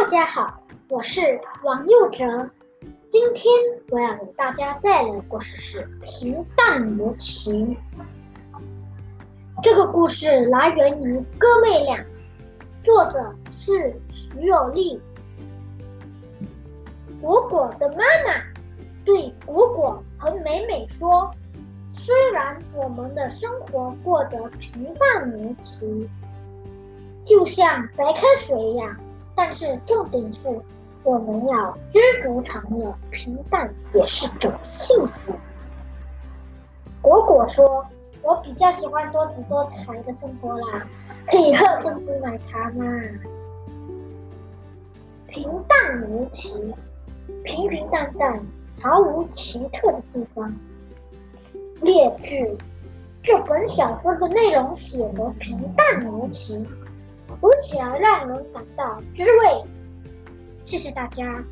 大家好，我是王佑哲。今天我要给大家带来的故事是《平淡无奇》。这个故事来源于《哥妹俩》，作者是徐有利。果果的妈妈对果果和美美说：“虽然我们的生活过得平淡无奇，就像白开水一样。”但是重点是，我们要知足常乐，平淡也是种幸福。果果说：“我比较喜欢多姿多彩的生活啦，可以喝珍珠奶茶吗？”平淡无奇，平平淡淡，毫无奇特的地方。列句：这本小说的内容写得平淡无奇。读起来让人感到滋味。谢谢大家。